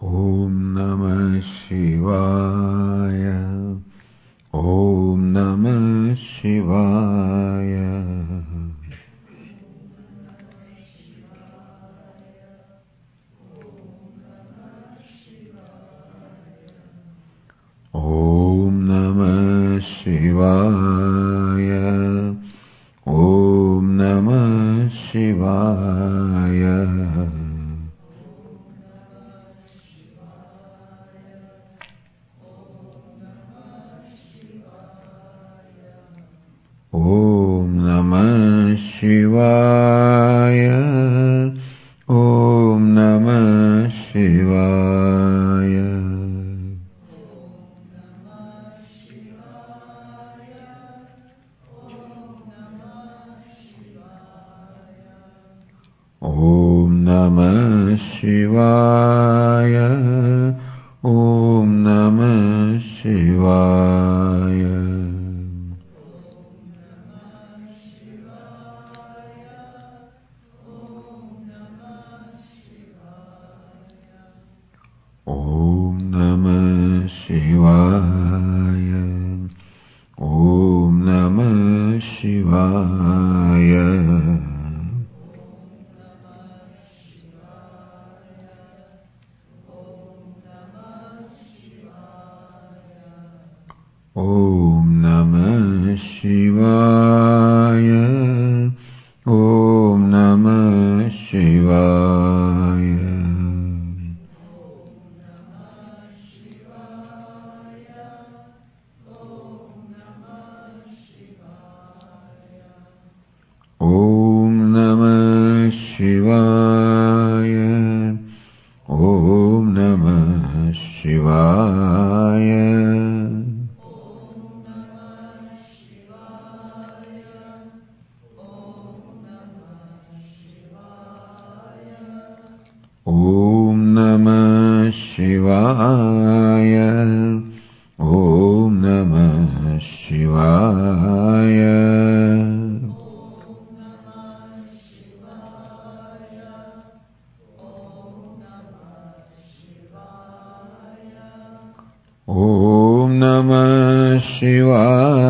ॐ नमः शिवा 阿弥 ॐ नमः शिवाय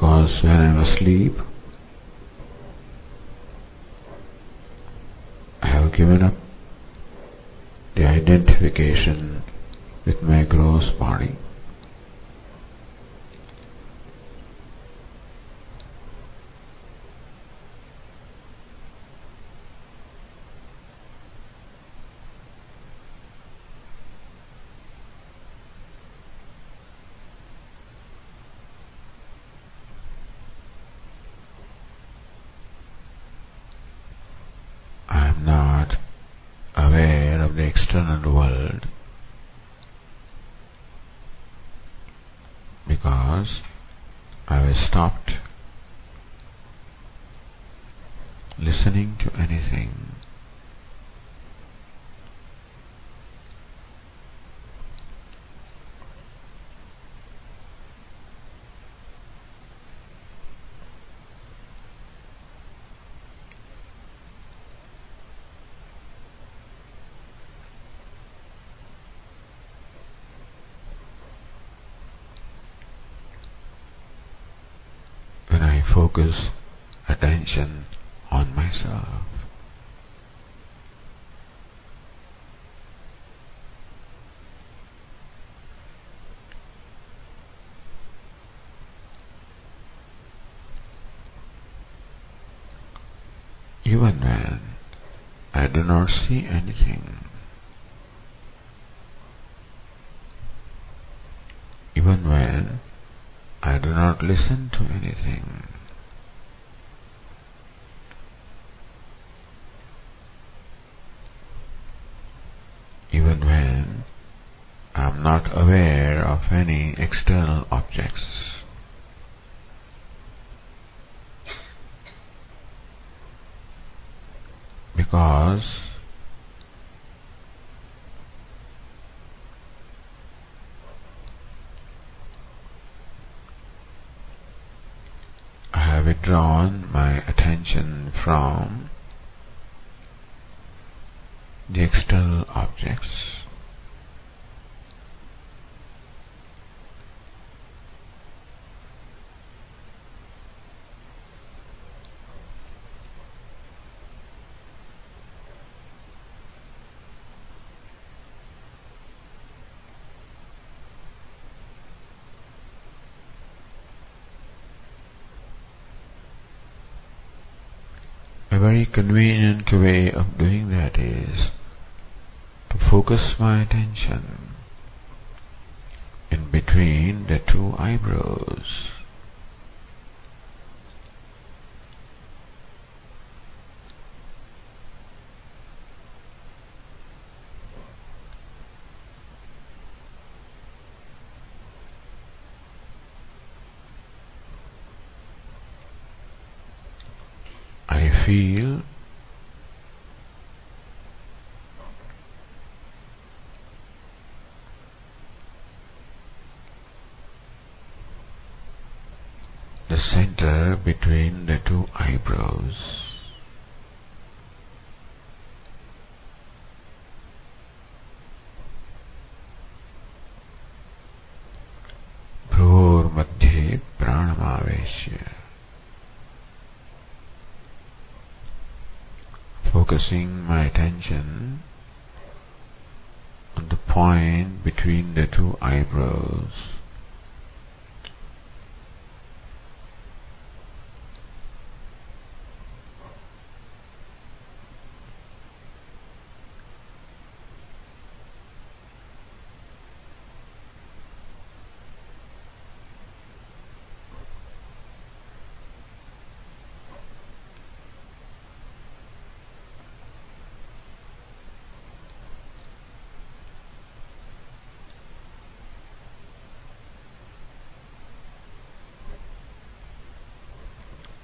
Because when I'm asleep, I have given up the identification with my gross body. I am not aware of the external world I was stopped listening to anything. when I focus attention on myself. Even when I do not see anything, even when I do not listen to anything. Even when I am not aware of any external objects. Because I have withdrawn my attention from the external objects. Very convenient way of doing that is to focus my attention in between the two eyebrows. Feel the center between the two eyebrows. Focusing my attention on the point between the two eyebrows.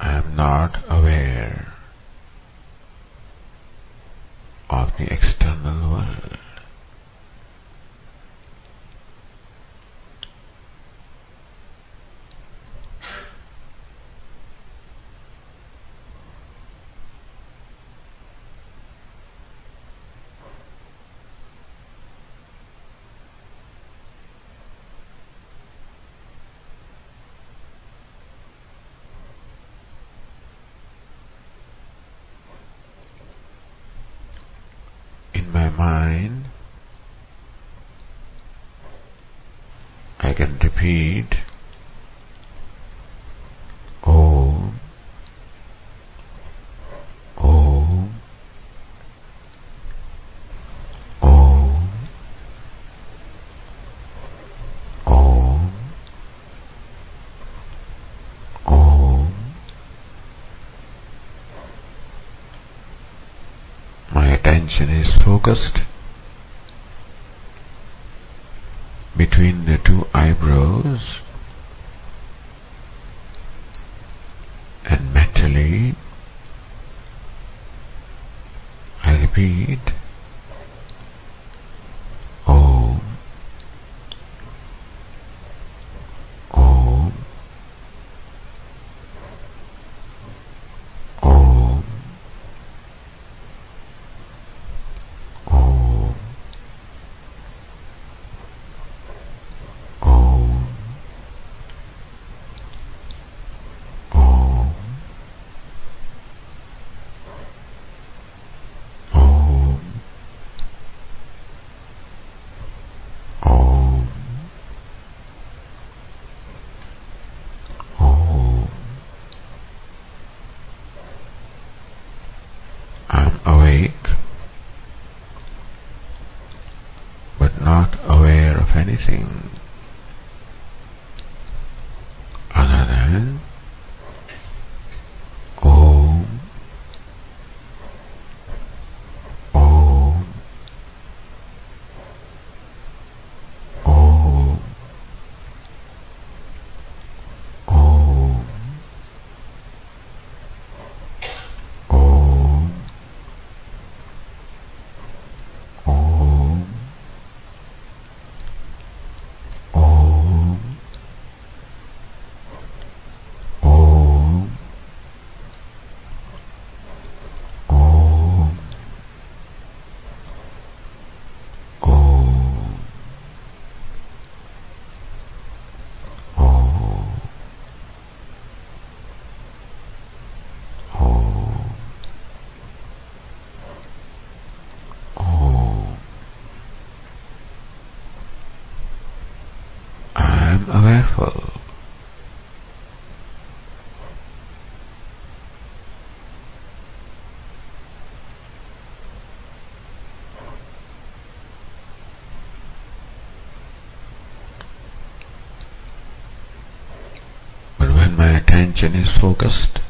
I am not aware of the external in my mind. I can repeat focused between the two eyebrows everything But when my attention is focused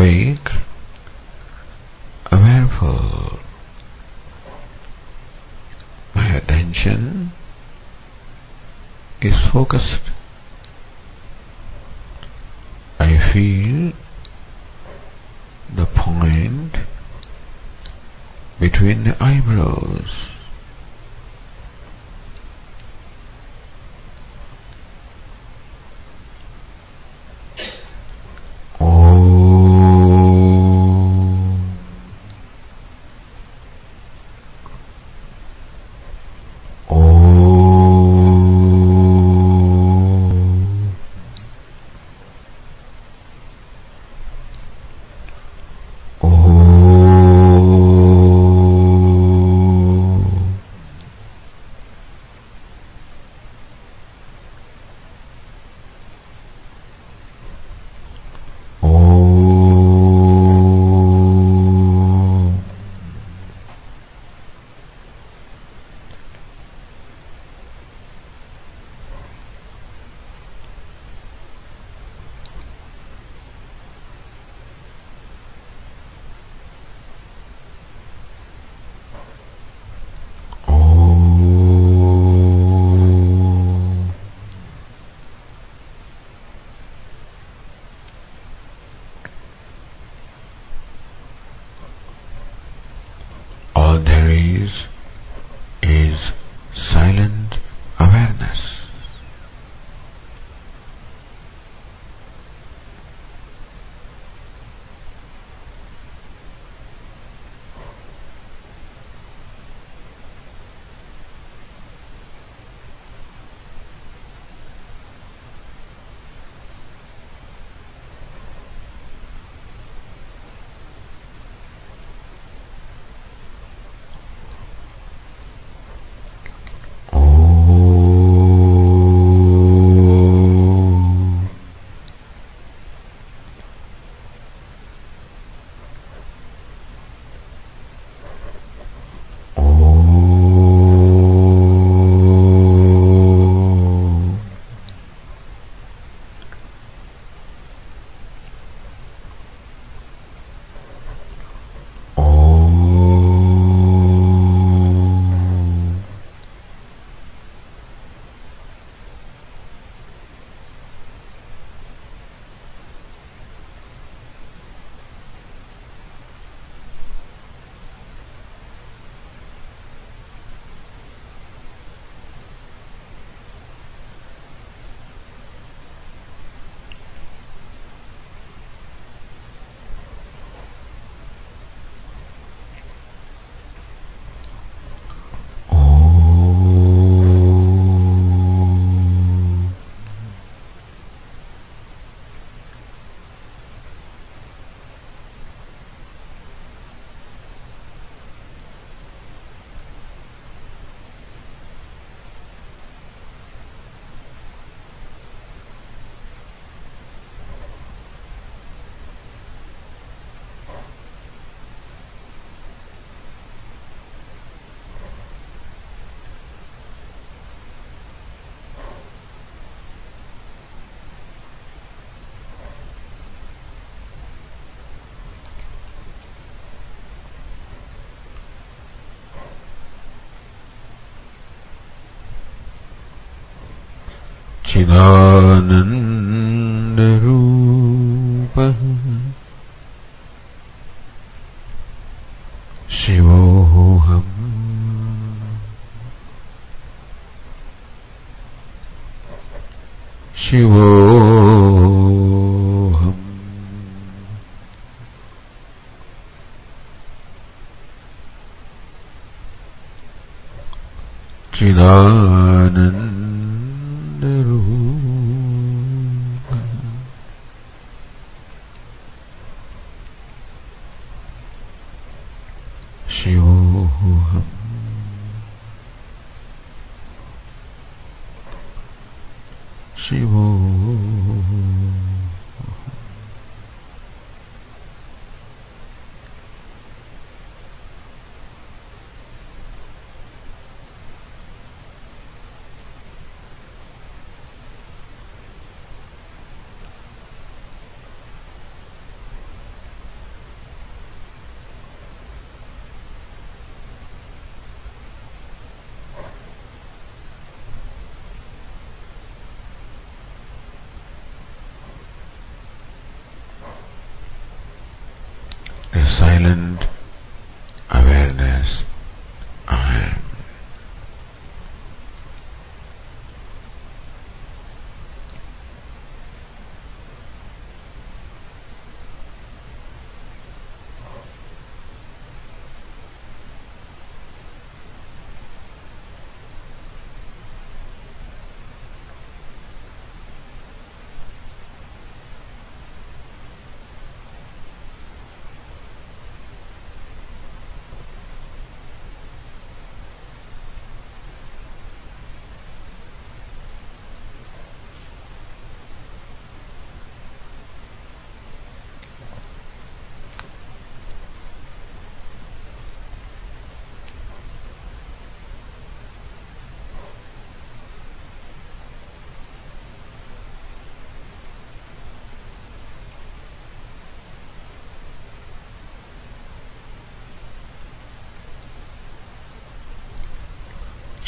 awake, awareful. My attention is focused. I feel the point between the eyebrows. चिदानन्दरूपः शिवोऽहम् शिवोऽहम् Chidanand silent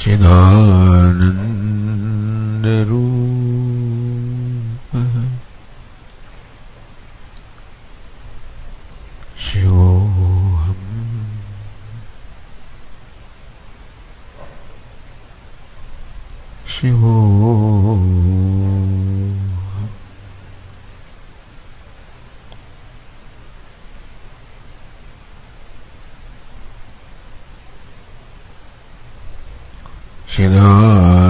सच्चिदानन्दरूपः शिवोऽहम्। शिवो Shiva.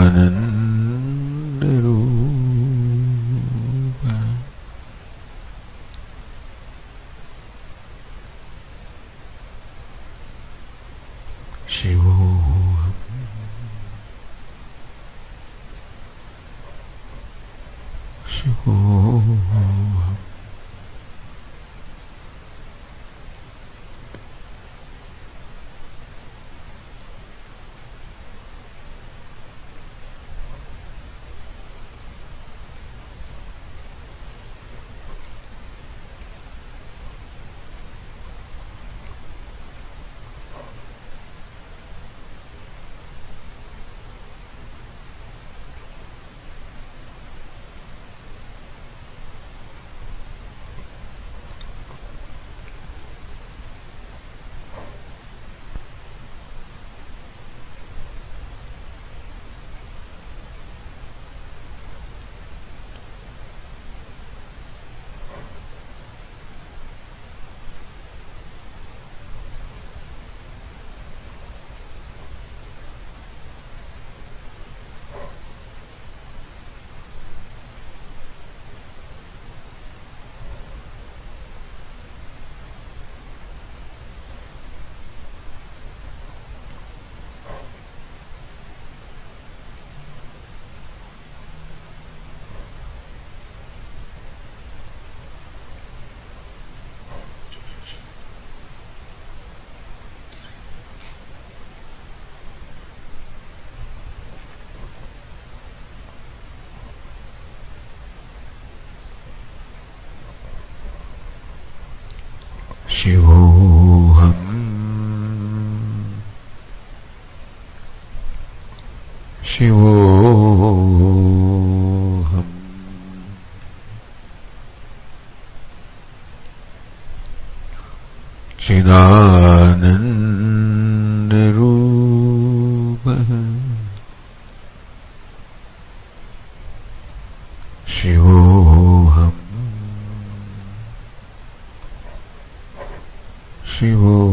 शिवोऽहम् शिवोऽहम् चिदानन्दरूपः शिवोऽहम् نحسبه